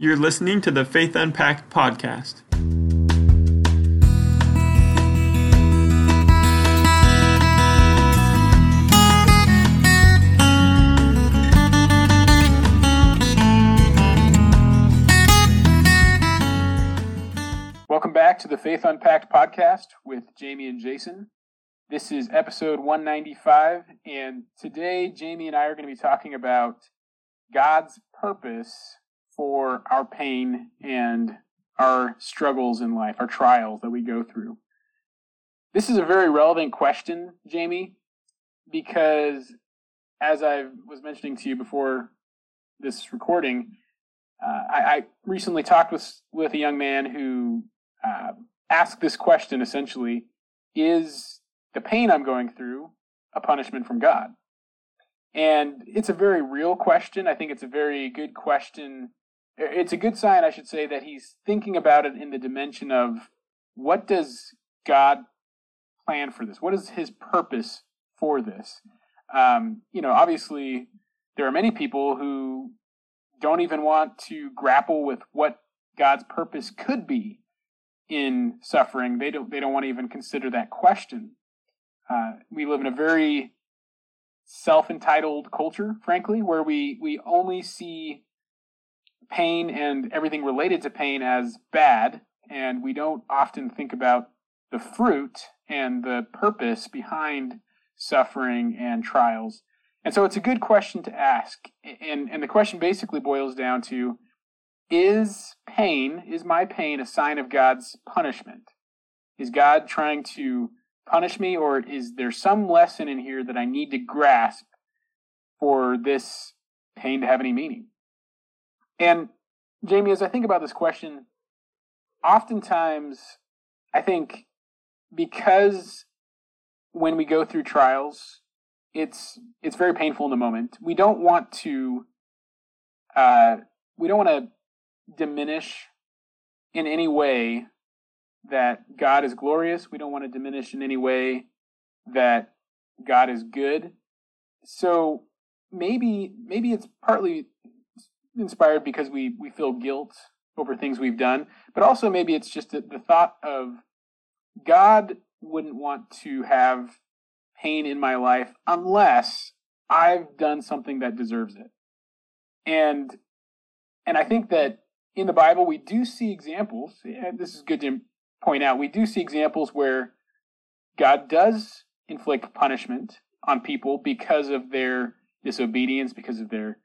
You're listening to the Faith Unpacked podcast. Welcome back to the Faith Unpacked podcast with Jamie and Jason. This is episode 195, and today Jamie and I are going to be talking about God's purpose for our pain and our struggles in life, our trials that we go through. This is a very relevant question, Jamie, because as I was mentioning to you before this recording, uh, I, I, recently talked with with a young man who uh, asked this question essentially: Is the pain I'm going through a punishment from God? And it's a very real question. I think it's a very good question it's a good sign, I should say, that he's thinking about it in the dimension of what does God plan for this? What is his purpose for this? Um, you know, obviously, there are many people who don't even want to grapple with what God's purpose could be in suffering. They don't. They don't want to even consider that question. Uh, we live in a very self-entitled culture, frankly, where we we only see pain and everything related to pain as bad, and we don't often think about the fruit and the purpose behind suffering and trials. And so it's a good question to ask. And, and the question basically boils down to Is pain, is my pain a sign of God's punishment? Is God trying to punish me, or is there some lesson in here that I need to grasp for this pain to have any meaning? And Jamie, as I think about this question, oftentimes I think because when we go through trials, it's it's very painful in the moment. We don't want to uh, we don't want to diminish in any way that God is glorious. We don't want to diminish in any way that God is good. So maybe maybe it's partly inspired because we we feel guilt over things we've done, but also maybe it's just the, the thought of God wouldn't want to have pain in my life unless I've done something that deserves it. And and I think that in the Bible we do see examples. This is good to point out. We do see examples where God does inflict punishment on people because of their disobedience, because of their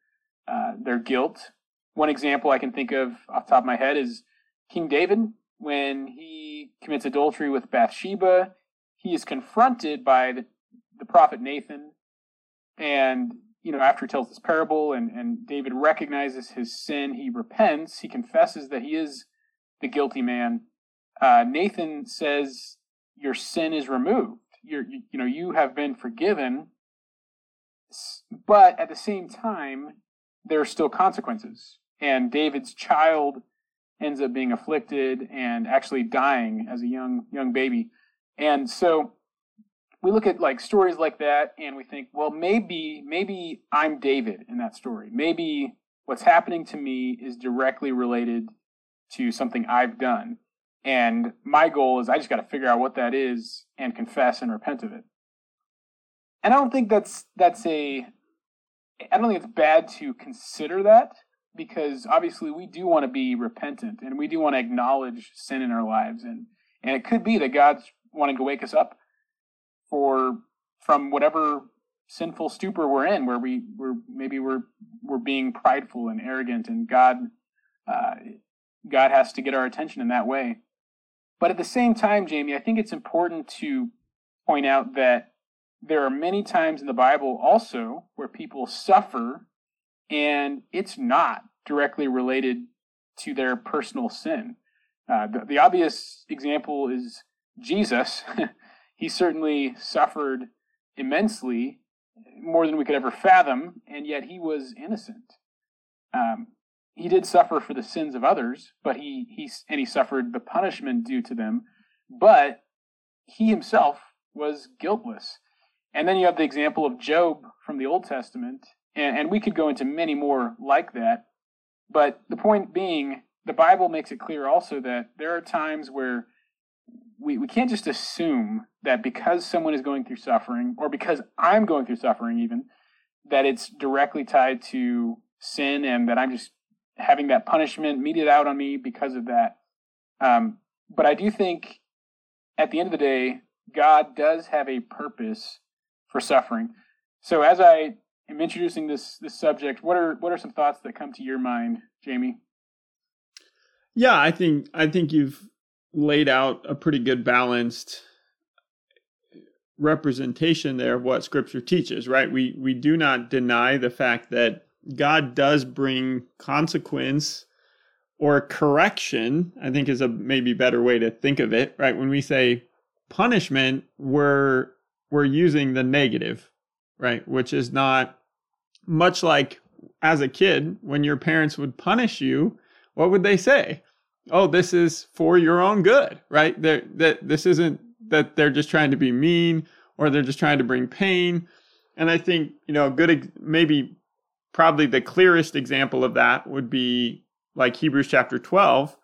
uh, their guilt. One example I can think of off the top of my head is King David when he commits adultery with Bathsheba. He is confronted by the, the prophet Nathan, and you know after he tells this parable, and and David recognizes his sin, he repents, he confesses that he is the guilty man. Uh, Nathan says, "Your sin is removed. You're, you, you know you have been forgiven." But at the same time, there are still consequences. And David's child ends up being afflicted and actually dying as a young young baby. And so we look at like stories like that and we think, well, maybe maybe I'm David in that story. Maybe what's happening to me is directly related to something I've done. And my goal is I just got to figure out what that is and confess and repent of it. And I don't think that's that's a I don't think it's bad to consider that because obviously we do want to be repentant and we do want to acknowledge sin in our lives and and it could be that God's wanting to wake us up for from whatever sinful stupor we're in where we we're maybe we're we're being prideful and arrogant and God uh, God has to get our attention in that way. But at the same time, Jamie, I think it's important to point out that there are many times in the Bible also where people suffer and it's not directly related to their personal sin. Uh, the, the obvious example is Jesus. he certainly suffered immensely, more than we could ever fathom, and yet he was innocent. Um, he did suffer for the sins of others, but he, he and he suffered the punishment due to them, but he himself was guiltless. And then you have the example of Job from the Old Testament, and, and we could go into many more like that. But the point being, the Bible makes it clear also that there are times where we, we can't just assume that because someone is going through suffering, or because I'm going through suffering, even, that it's directly tied to sin and that I'm just having that punishment meted out on me because of that. Um, but I do think at the end of the day, God does have a purpose for suffering. So as I am introducing this this subject, what are what are some thoughts that come to your mind, Jamie? Yeah, I think I think you've laid out a pretty good balanced representation there of what scripture teaches, right? We we do not deny the fact that God does bring consequence or correction, I think is a maybe better way to think of it, right? When we say punishment, we're we're using the negative, right? Which is not much like as a kid when your parents would punish you, what would they say? oh, this is for your own good, right? that this isn't that they're just trying to be mean or they're just trying to bring pain. And I think, you know, good, maybe probably the clearest example of that would be like Hebrews chapter 12,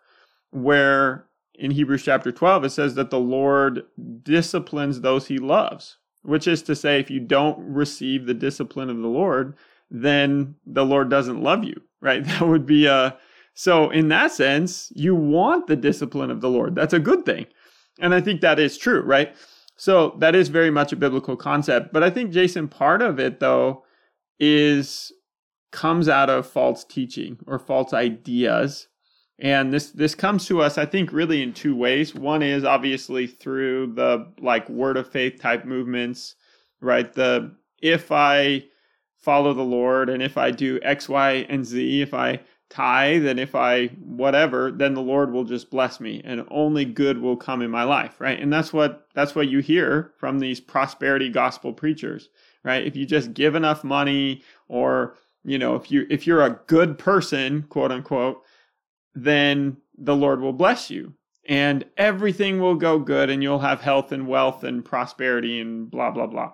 where in Hebrews chapter 12 it says that the Lord disciplines those he loves, which is to say, if you don't receive the discipline of the Lord, then the Lord doesn't love you, right? That would be a, so, in that sense, you want the discipline of the Lord. That's a good thing. And I think that is true, right? So, that is very much a biblical concept. But I think, Jason, part of it, though, is comes out of false teaching or false ideas. And this this comes to us, I think, really in two ways. One is obviously through the like word of faith type movements, right? The if I follow the Lord and if I do X, Y, and Z, if I tithe and if I whatever, then the Lord will just bless me and only good will come in my life, right? And that's what that's what you hear from these prosperity gospel preachers, right? If you just give enough money or, you know, if you if you're a good person, quote unquote, then the Lord will bless you and everything will go good and you'll have health and wealth and prosperity and blah blah blah.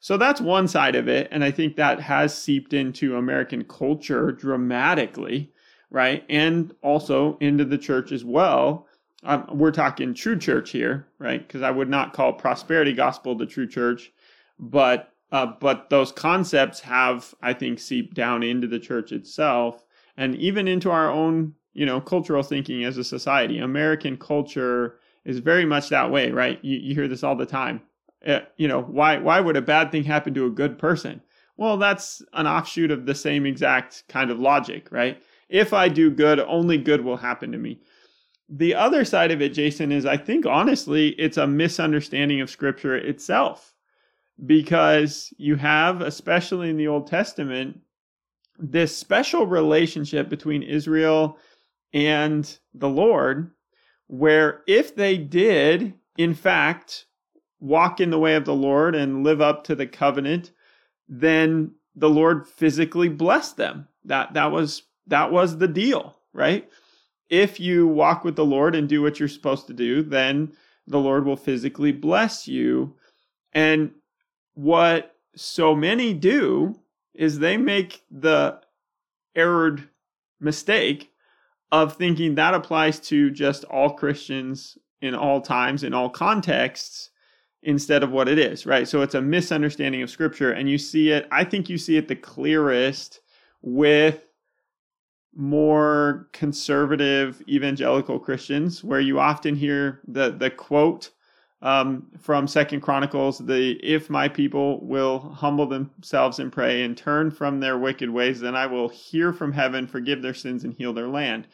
So that's one side of it. And I think that has seeped into American culture dramatically, right? And also into the church as well. Um, we're talking true church here, right? Because I would not call prosperity gospel the true church, but uh, but those concepts have, I think, seeped down into the church itself and even into our own, you know, cultural thinking as a society. American culture is very much that way, right? You, you hear this all the time. Uh, you know, why why would a bad thing happen to a good person? Well, that's an offshoot of the same exact kind of logic, right? If I do good, only good will happen to me. The other side of it, Jason, is I think honestly, it's a misunderstanding of scripture itself. Because you have, especially in the Old Testament, this special relationship between Israel and the Lord, where if they did, in fact, walk in the way of the Lord and live up to the covenant, then the Lord physically blessed them. That that was that was the deal, right? If you walk with the Lord and do what you're supposed to do, then the Lord will physically bless you. And what so many do is they make the errored mistake of thinking that applies to just all Christians in all times, in all contexts, instead of what it is, right? So it's a misunderstanding of scripture. And you see it, I think you see it the clearest with more conservative evangelical Christians, where you often hear the, the quote um, from Second Chronicles, the if my people will humble themselves and pray and turn from their wicked ways, then I will hear from heaven, forgive their sins, and heal their land.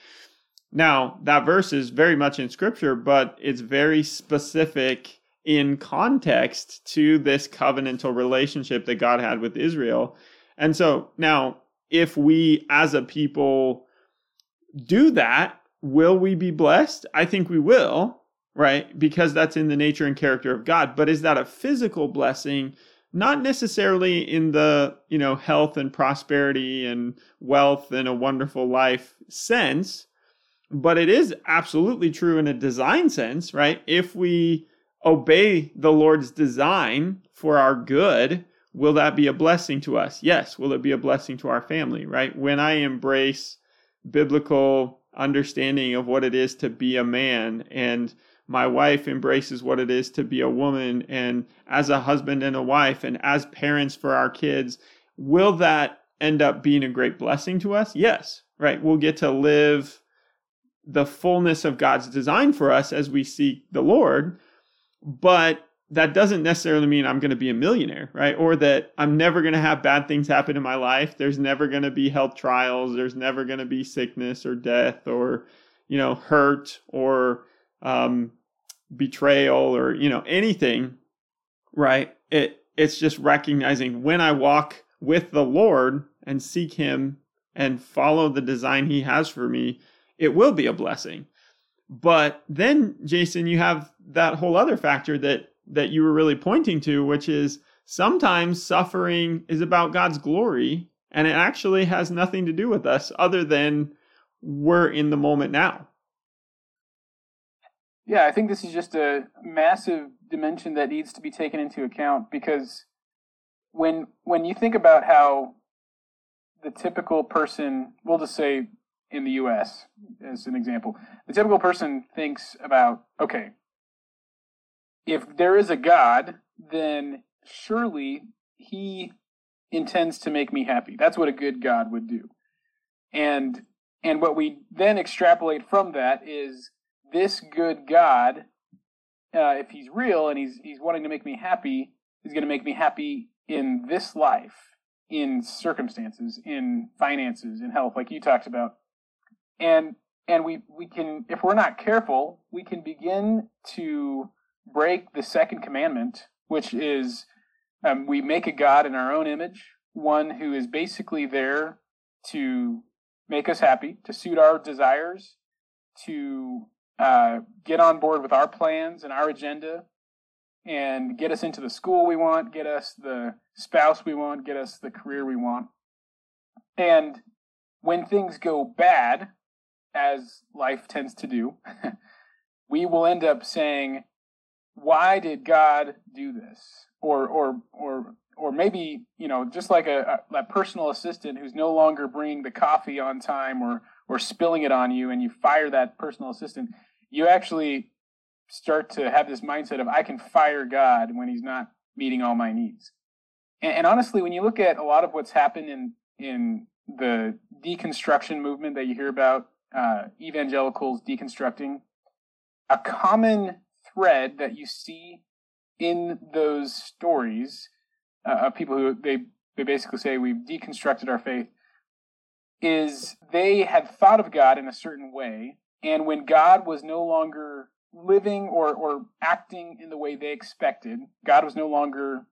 Now, that verse is very much in scripture, but it's very specific in context to this covenantal relationship that God had with Israel. And so now, if we as a people do that, will we be blessed? I think we will, right? Because that's in the nature and character of God. But is that a physical blessing? Not necessarily in the, you know, health and prosperity and wealth and a wonderful life sense, but it is absolutely true in a design sense, right? If we obey the Lord's design for our good, will that be a blessing to us? Yes. Will it be a blessing to our family, right? When I embrace biblical understanding of what it is to be a man and my wife embraces what it is to be a woman and as a husband and a wife and as parents for our kids will that end up being a great blessing to us yes right we'll get to live the fullness of god's design for us as we seek the lord but that doesn't necessarily mean I'm going to be a millionaire, right? Or that I'm never going to have bad things happen in my life. There's never going to be health trials. There's never going to be sickness or death or, you know, hurt or um, betrayal or, you know, anything, right? It, it's just recognizing when I walk with the Lord and seek Him and follow the design He has for me, it will be a blessing. But then, Jason, you have that whole other factor that that you were really pointing to, which is sometimes suffering is about God's glory and it actually has nothing to do with us other than we're in the moment now. Yeah, I think this is just a massive dimension that needs to be taken into account because when when you think about how the typical person, we'll just say in the US as an example, the typical person thinks about, okay, if there is a God, then surely he intends to make me happy. That's what a good God would do. And and what we then extrapolate from that is this good God, uh, if he's real and he's he's wanting to make me happy, is going to make me happy in this life, in circumstances, in finances, in health, like you talked about. And and we we can, if we're not careful, we can begin to break the second commandment, which is um, we make a God in our own image, one who is basically there to make us happy, to suit our desires, to uh, get on board with our plans and our agenda, and get us into the school we want, get us the spouse we want, get us the career we want. And when things go bad, as life tends to do, we will end up saying, why did God do this? Or or or or maybe you know just like a, a, a personal assistant who's no longer bringing the coffee on time or or spilling it on you, and you fire that personal assistant. You actually start to have this mindset of I can fire God when He's not meeting all my needs. And, and honestly, when you look at a lot of what's happened in in the deconstruction movement that you hear about, uh, evangelicals deconstructing, a common thread that you see in those stories uh, of people who they they basically say we've deconstructed our faith is they had thought of God in a certain way, and when God was no longer living or, or acting in the way they expected, God was no longer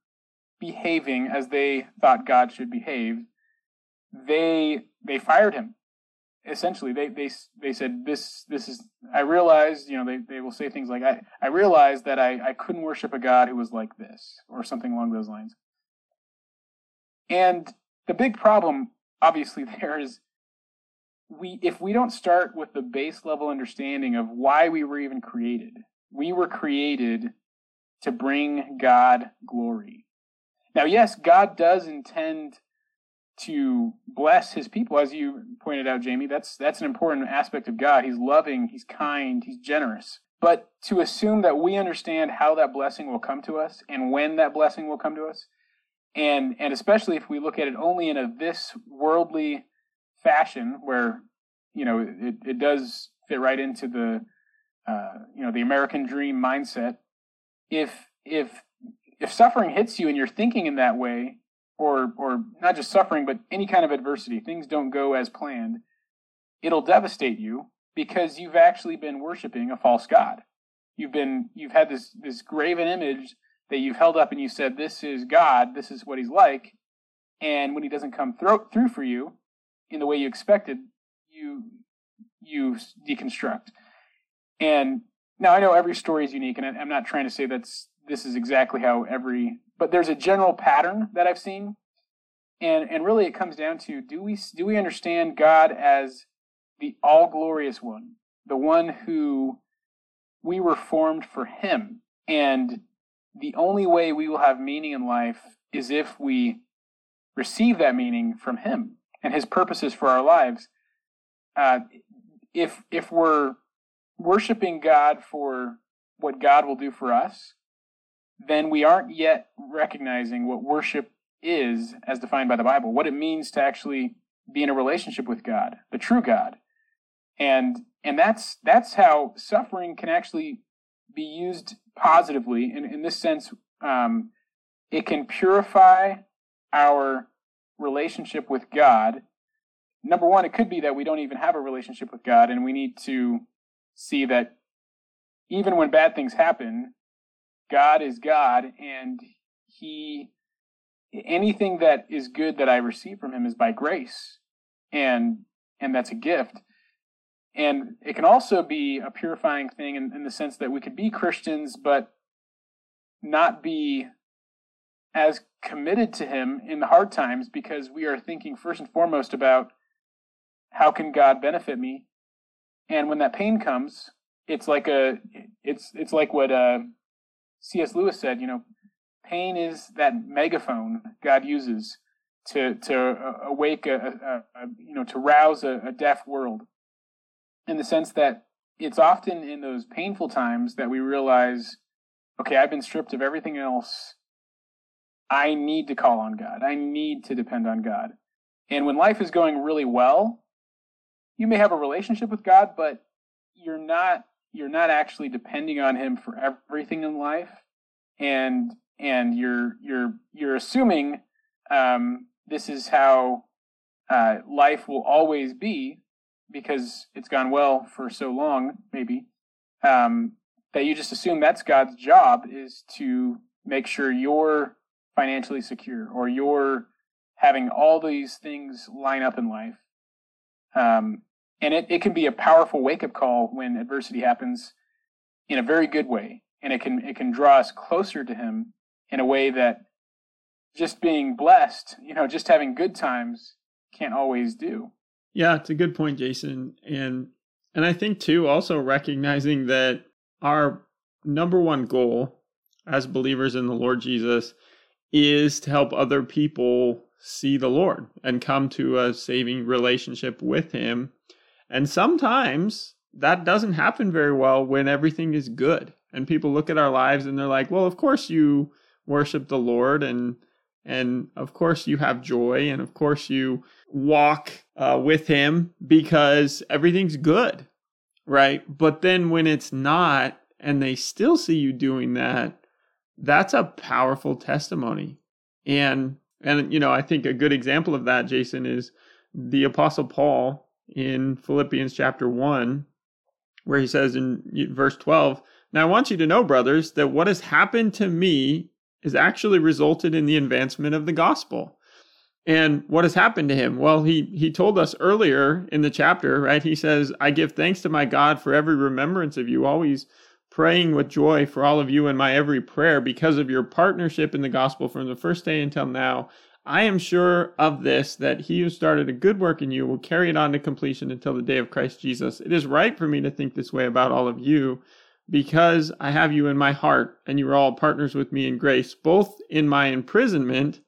behaving as they thought God should behave, they they fired him essentially they they they said this this is I realized you know they, they will say things like I I realized that I I couldn't worship a God who was like this or something along those lines. And the big problem obviously there is we if we don't start with the base level understanding of why we were even created. We were created to bring God glory. Now yes, God does intend to bless his people as you pointed out Jamie that's that's an important aspect of God he's loving he's kind he's generous but to assume that we understand how that blessing will come to us and when that blessing will come to us and and especially if we look at it only in a this worldly fashion where you know it, it does fit right into the uh, you know the American dream mindset. If if if suffering hits you and you're thinking in that way or or not just suffering, but any kind of adversity, things don't go as planned, it'll devastate you because you've actually been worshiping a false god. You've been you've had this this graven image that you've held up and you said this is God, this is what he's like, and when he doesn't come through through for you in the way you expected, you you deconstruct. And now I know every story is unique, and I'm not trying to say that's this is exactly how every but there's a general pattern that I've seen, and and really it comes down to do we do we understand God as the all glorious one, the one who we were formed for Him, and the only way we will have meaning in life is if we receive that meaning from Him and His purposes for our lives. uh, if if we're worshiping God for what God will do for us, then we aren't yet recognizing what worship is as defined by the Bible, what it means to actually be in a relationship with God, the true God. And and that's that's how suffering can actually be used positively in, in this sense um, it can purify our relationship with god. Number one it could be that we don't even have a relationship with god and we need to see that even when bad things happen god is god and he anything that is good that i receive from him is by grace and and that's a gift. And it can also be a purifying thing in, in the sense that we could be Christians, but not be as committed to Him in the hard times because we are thinking first and foremost about how can God benefit me. And when that pain comes, it's like a it's it's like what uh, C.S. Lewis said. You know, pain is that megaphone God uses to to awake a, a, a you know to rouse a, a deaf world in the sense that it's often in those painful times that we realize, okay, I've been stripped of everything else. I need to call on God. I need to depend on God. And when life is going really well, you may have a relationship with God, but you're not you're not actually depending on him for everything in life. And and you're you're you're assuming um, this is how uh, life will always be because it's gone well for so long, maybe, um, that you just assume that's God's job is to make sure you're financially secure or you're having all these things line up in life. Um, and it, it can be a powerful wake up call when adversity happens in a very good way. And it can it can draw us closer to him in a way that just being blessed, you know, just having good times can't always do. Yeah, it's a good point, Jason. And and I think too also recognizing that our number one goal as believers in the Lord Jesus is to help other people see the Lord and come to a saving relationship with him. And sometimes that doesn't happen very well when everything is good. And people look at our lives and they're like, "Well, of course you worship the Lord and and of course you have joy and of course you walk uh, with him because everything's good, right? But then when it's not, and they still see you doing that, that's a powerful testimony. And and you know, I think a good example of that, Jason, is the Apostle Paul in Philippians chapter one, where he says in verse twelve. Now I want you to know, brothers, that what has happened to me has actually resulted in the advancement of the gospel. And what has happened to him? Well, he he told us earlier in the chapter, right? He says, "I give thanks to my God for every remembrance of you, always praying with joy for all of you in my every prayer because of your partnership in the gospel from the first day until now. I am sure of this that he who started a good work in you will carry it on to completion until the day of Christ Jesus. It is right for me to think this way about all of you." Because I have you in my heart, and you are all partners with me in grace, both in my imprisonment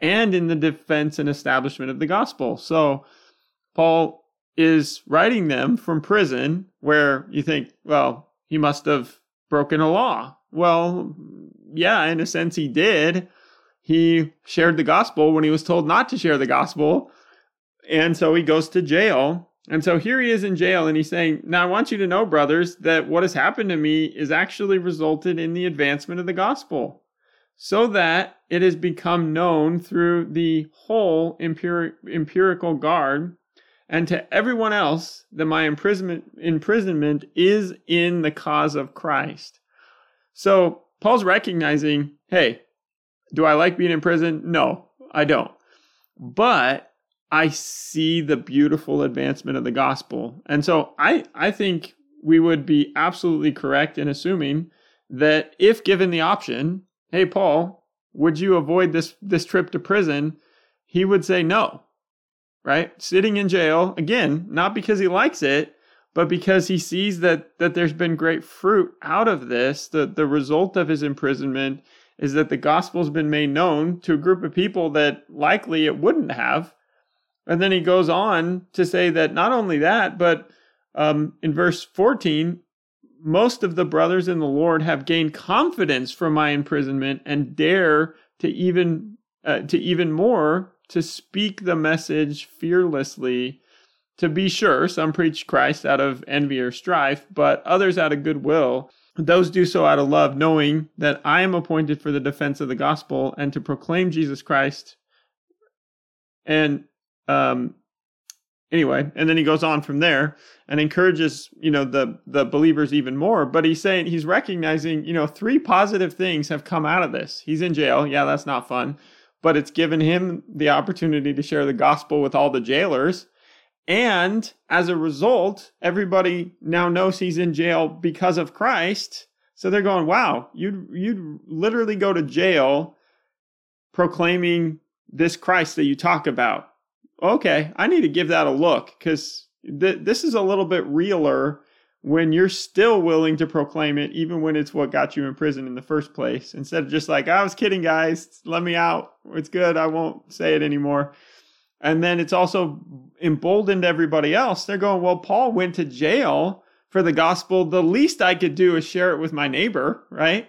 and in the defense and establishment of the gospel. So Paul is writing them from prison where you think, well, he must have broken a law. Well, yeah, in a sense he did. He shared the gospel when he was told not to share the gospel. And so he goes to jail. And so here he is in jail and he's saying, Now I want you to know, brothers, that what has happened to me is actually resulted in the advancement of the gospel so that it has become known through the whole empiric, empirical guard and to everyone else that my imprisonment imprisonment is in the cause of Christ. So Paul's recognizing, hey, do I like being in prison? No, I don't. But I see the beautiful advancement of the gospel. And so I, I think we would be absolutely correct in assuming that if given the option, hey paul would you avoid this this trip to prison he would say no right? Sitting in jail again not because he likes it but because he sees that that there's been great fruit out of this. The the result of his imprisonment is that the gospel's been made known to a group of people that likely it wouldn't have. And then he goes on to say that not only that, but um, in verse 14, most of the brothers in the Lord have gained confidence from my imprisonment and dare to even uh, to even more to speak the message fearlessly. To be sure, some preach Christ out of envy or strife, but others out of goodwill. Those do so out of love, knowing that I am appointed for the defense of the gospel and to proclaim Jesus Christ. And um, anyway, and then he goes on from there and encourages you know the the believers even more. But he's saying he's recognizing you know three positive things have come out of this. He's in jail, yeah, that's not fun, but it's given him the opportunity to share the gospel with all the jailers. And as a result, everybody now knows he's in jail because of Christ. So they're going, wow, you'd, you'd literally go to jail proclaiming this Christ that you talk about. Okay, I need to give that a look because th- this is a little bit realer when you're still willing to proclaim it, even when it's what got you in prison in the first place. Instead of just like, I was kidding, guys, let me out. It's good. I won't say it anymore. And then it's also emboldened everybody else. They're going, well, Paul went to jail for the gospel. The least I could do is share it with my neighbor, right?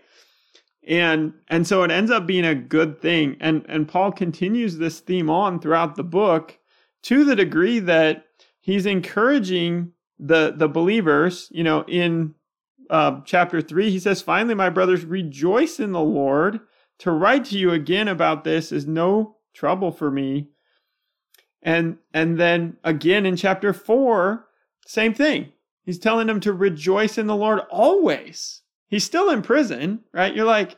And and so it ends up being a good thing. And and Paul continues this theme on throughout the book to the degree that he's encouraging the the believers, you know, in uh, chapter three, he says, "Finally, my brothers, rejoice in the Lord. To write to you again about this is no trouble for me." And and then again in chapter four, same thing. He's telling them to rejoice in the Lord always. He's still in prison, right? You're like,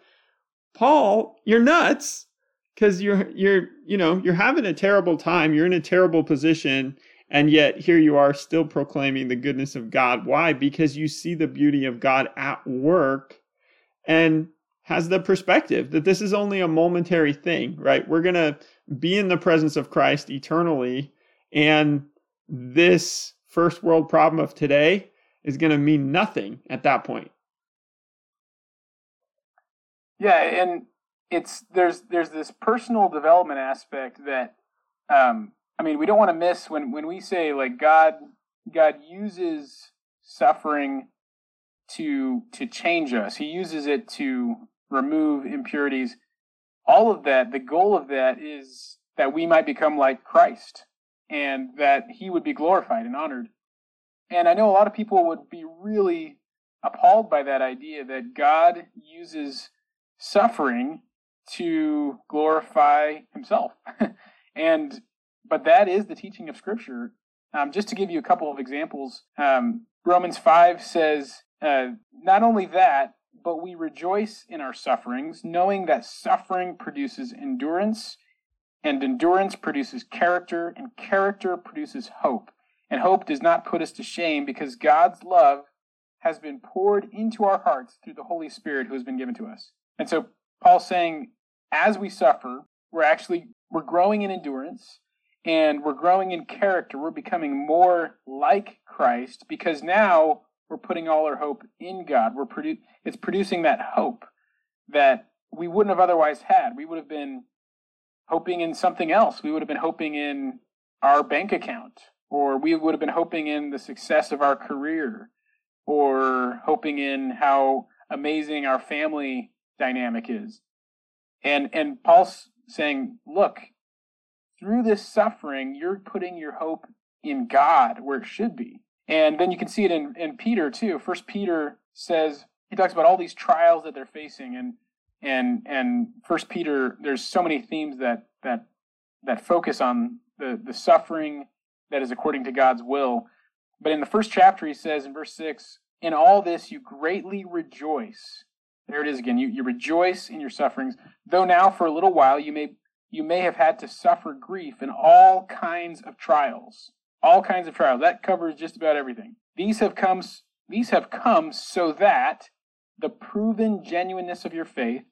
Paul, you're nuts because you're you're you know you're having a terrible time. You're in a terrible position and yet here you are still proclaiming the goodness of God. Why? Because you see the beauty of God at work and has the perspective that this is only a momentary thing, right? We're going to be in the presence of Christ eternally. And this first world problem of today is going to mean nothing at that point. Yeah, and it's there's there's this personal development aspect that um, I mean, we don't want to miss when when we say like God God uses suffering to to change us. He uses it to remove impurities. All of that, the goal of that is that we might become like Christ and that he would be glorified and honored. And I know a lot of people would be really appalled by that idea that God uses suffering to glorify himself. and but that is the teaching of Scripture. Um, just to give you a couple of examples, um, Romans 5 says, uh, not only that, but we rejoice in our sufferings, knowing that suffering produces endurance, and endurance produces character, and character produces hope. And hope does not put us to shame because God's love has been poured into our hearts through the Holy Spirit who has been given to us. And so Paul's saying, as we suffer, we're actually we're growing in endurance and we're growing in character. We're becoming more like Christ because now we're putting all our hope in God. We're produ- it's producing that hope that we wouldn't have otherwise had. We would have been hoping in something else. We would have been hoping in our bank account, or we would have been hoping in the success of our career, or hoping in how amazing our family dynamic is. And and Paul's saying, look, through this suffering, you're putting your hope in God where it should be. And then you can see it in, in Peter too. First Peter says he talks about all these trials that they're facing and and and first Peter there's so many themes that that that focus on the, the suffering that is according to God's will. But in the first chapter he says in verse six, in all this you greatly rejoice. There it is again. You, you rejoice in your sufferings, though now for a little while you may you may have had to suffer grief in all kinds of trials. All kinds of trials. That covers just about everything. These have come these have come so that the proven genuineness of your faith,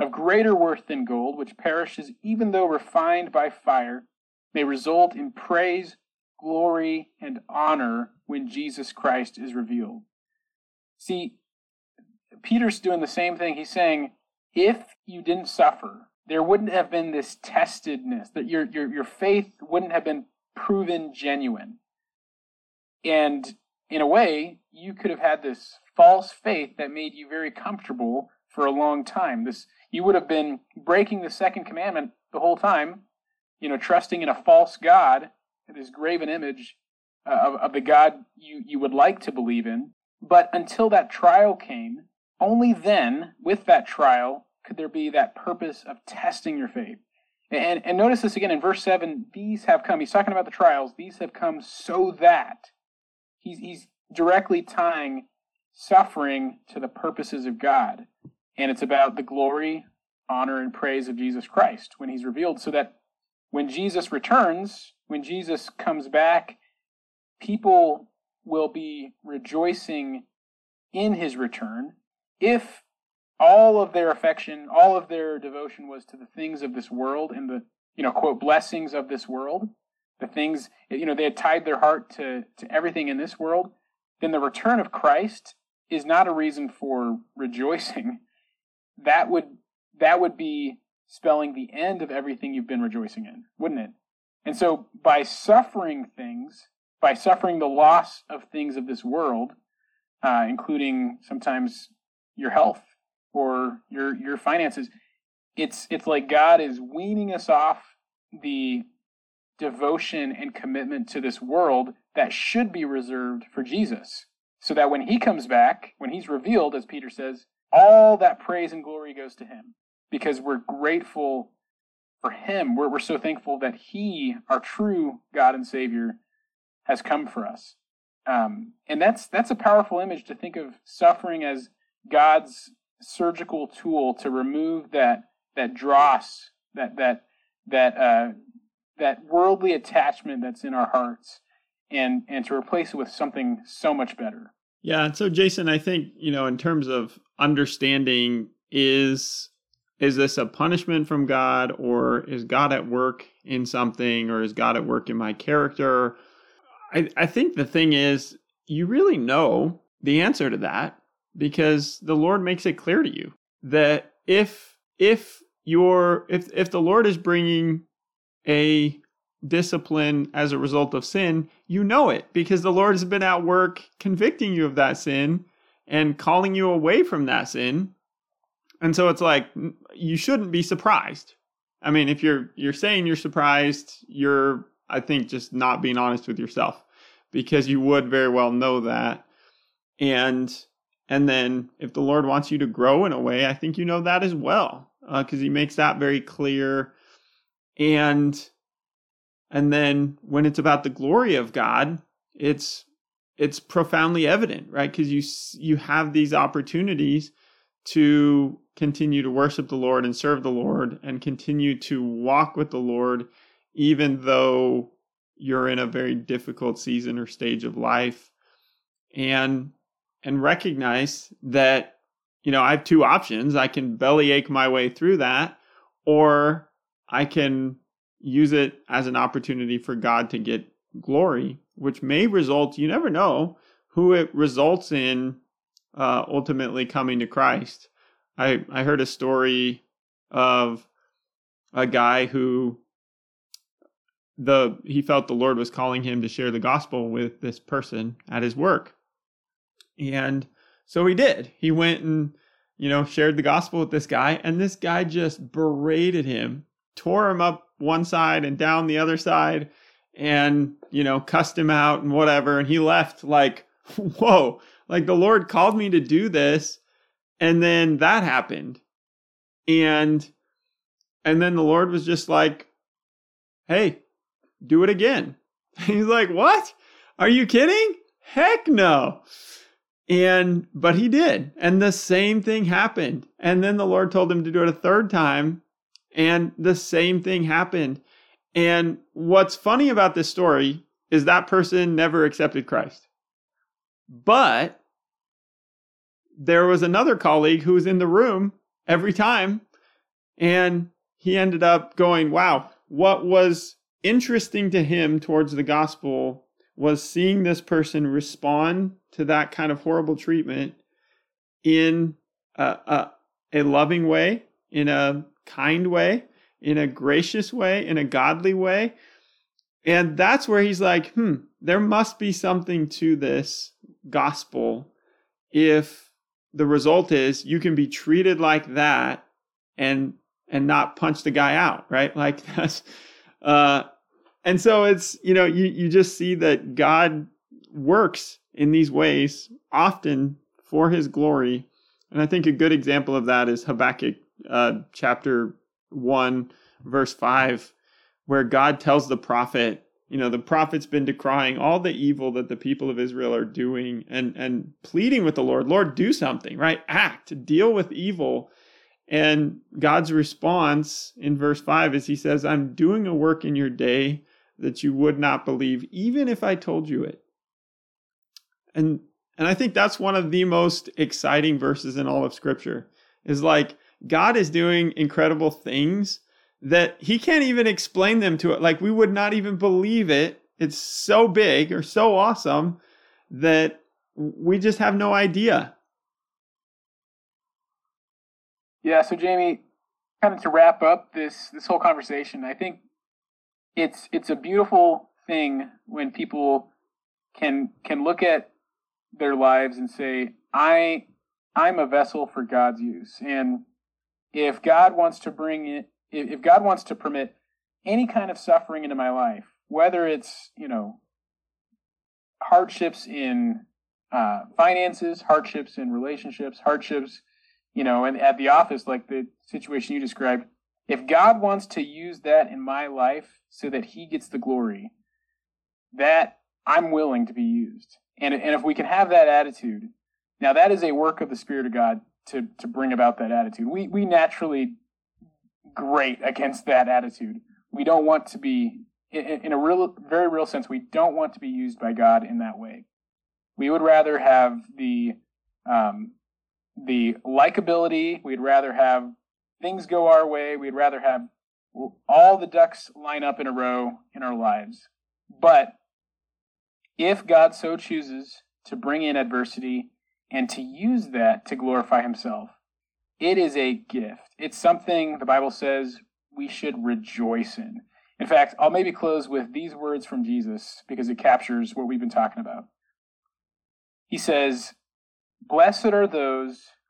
of greater worth than gold, which perishes even though refined by fire, may result in praise, glory, and honor when Jesus Christ is revealed. See, Peter's doing the same thing. He's saying, if you didn't suffer, there wouldn't have been this testedness that your your your faith wouldn't have been proven genuine. And in a way, you could have had this false faith that made you very comfortable for a long time. This you would have been breaking the second commandment the whole time, you know, trusting in a false god, this graven image uh, of, of the God you, you would like to believe in. But until that trial came, only then, with that trial, could there be that purpose of testing your faith. And, and notice this again in verse 7 these have come. He's talking about the trials. These have come so that. He's, he's directly tying suffering to the purposes of God. And it's about the glory, honor, and praise of Jesus Christ when he's revealed, so that when Jesus returns, when Jesus comes back, people will be rejoicing in his return if all of their affection, all of their devotion was to the things of this world and the, you know, quote, blessings of this world, the things, you know, they had tied their heart to, to everything in this world, then the return of Christ is not a reason for rejoicing. That would, that would be spelling the end of everything you've been rejoicing in, wouldn't it? And so by suffering things, by suffering the loss of things of this world, uh, including sometimes your health or your your finances. It's it's like God is weaning us off the devotion and commitment to this world that should be reserved for Jesus. So that when he comes back, when he's revealed, as Peter says, all that praise and glory goes to him because we're grateful for him. We're, we're so thankful that he, our true God and Savior, has come for us. Um, and that's that's a powerful image to think of suffering as God's surgical tool to remove that that dross, that that that uh, that worldly attachment that's in our hearts, and and to replace it with something so much better. Yeah, and so Jason, I think you know, in terms of understanding, is is this a punishment from God, or is God at work in something, or is God at work in my character? I, I think the thing is, you really know the answer to that because the Lord makes it clear to you that if if your if if the Lord is bringing a discipline as a result of sin, you know it because the Lord has been at work convicting you of that sin and calling you away from that sin. And so it's like you shouldn't be surprised. I mean, if you're you're saying you're surprised, you're I think just not being honest with yourself because you would very well know that. And and then if the Lord wants you to grow in a way, I think you know that as well, because uh, He makes that very clear. And and then when it's about the glory of God, it's it's profoundly evident, right? Because you you have these opportunities to continue to worship the Lord and serve the Lord and continue to walk with the Lord, even though you're in a very difficult season or stage of life. And and recognize that, you know, I have two options. I can bellyache my way through that, or I can use it as an opportunity for God to get glory, which may result, you never know who it results in uh, ultimately coming to Christ. I, I heard a story of a guy who the he felt the Lord was calling him to share the gospel with this person at his work. And so he did. He went and, you know, shared the gospel with this guy, and this guy just berated him, tore him up one side and down the other side, and, you know, cussed him out and whatever. And he left like, whoa, like the Lord called me to do this. And then that happened. And, and then the Lord was just like, hey, do it again. He's like, what? Are you kidding? Heck no. And, but he did. And the same thing happened. And then the Lord told him to do it a third time. And the same thing happened. And what's funny about this story is that person never accepted Christ. But there was another colleague who was in the room every time. And he ended up going, wow, what was interesting to him towards the gospel was seeing this person respond to that kind of horrible treatment in a, a, a loving way, in a kind way, in a gracious way, in a godly way. And that's where he's like, hmm, there must be something to this gospel if the result is you can be treated like that and and not punch the guy out, right? Like that's uh and so it's you know you you just see that God works in these ways often for his glory. And I think a good example of that is Habakkuk uh, chapter 1 verse 5 where God tells the prophet you know the prophet's been decrying all the evil that the people of Israel are doing and and pleading with the Lord Lord do something right? Act deal with evil. And God's response in verse 5 is he says I'm doing a work in your day that you would not believe even if I told you it and and I think that's one of the most exciting verses in all of scripture is like God is doing incredible things that he can't even explain them to it. Like we would not even believe it. It's so big or so awesome that we just have no idea. Yeah, so Jamie, kind of to wrap up this this whole conversation, I think it's it's a beautiful thing when people can can look at their lives and say, I I'm a vessel for God's use. And if God wants to bring it if God wants to permit any kind of suffering into my life, whether it's, you know, hardships in uh, finances, hardships in relationships, hardships, you know, and at the office, like the situation you described, if God wants to use that in my life so that He gets the glory, that I'm willing to be used. And, and if we can have that attitude, now that is a work of the Spirit of God to, to bring about that attitude. We, we naturally grate against that attitude. We don't want to be, in, a real, very real sense, we don't want to be used by God in that way. We would rather have the, um, the likability. We'd rather have things go our way. We'd rather have all the ducks line up in a row in our lives. But if God so chooses to bring in adversity and to use that to glorify himself, it is a gift. It's something the Bible says we should rejoice in. In fact, I'll maybe close with these words from Jesus because it captures what we've been talking about. He says, Blessed are those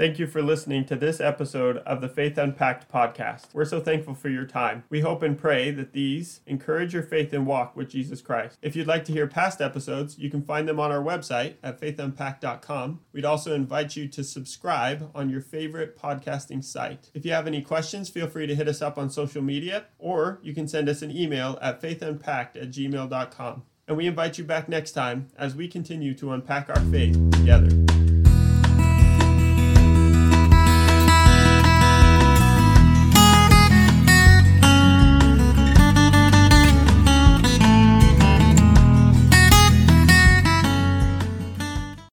Thank you for listening to this episode of the Faith Unpacked podcast. We're so thankful for your time. We hope and pray that these encourage your faith and walk with Jesus Christ. If you'd like to hear past episodes, you can find them on our website at faithunpacked.com. We'd also invite you to subscribe on your favorite podcasting site. If you have any questions, feel free to hit us up on social media or you can send us an email at faithunpacked at gmail.com. And we invite you back next time as we continue to unpack our faith together.